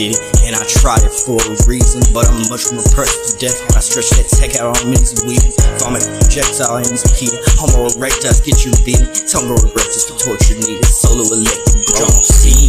did it, and I tried it for a reason. But I'm much more pressed to death when I stretch that tech out on Lindsay Weaving. If I'm a projectile and repeat it, homo erectus, get you beaten. Tongue erectus, the torture me. Solo electric drone, see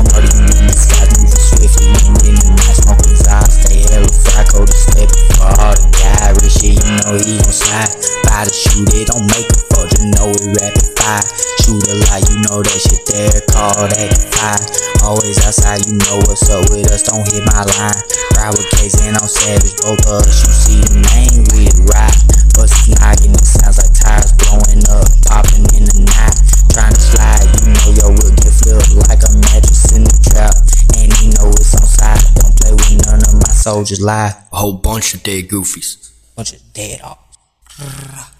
murder, you in the sky, moving swiftly. In the night, smoking eyes. Stay fly, go to step for all the guy. Rich shit, you know he gon' slide. By the shoot it, don't make a fuck, you know it rapid fire. Shoot a lot, you know that shit there, call that fire. Always outside, you know what's up with us, don't hit my line. Ride with Case and I'm savage, both of us, you see the name, we the ride. Bustin' noggin, it sounds like soldiers live. A whole bunch of dead goofies. Bunch of dead off.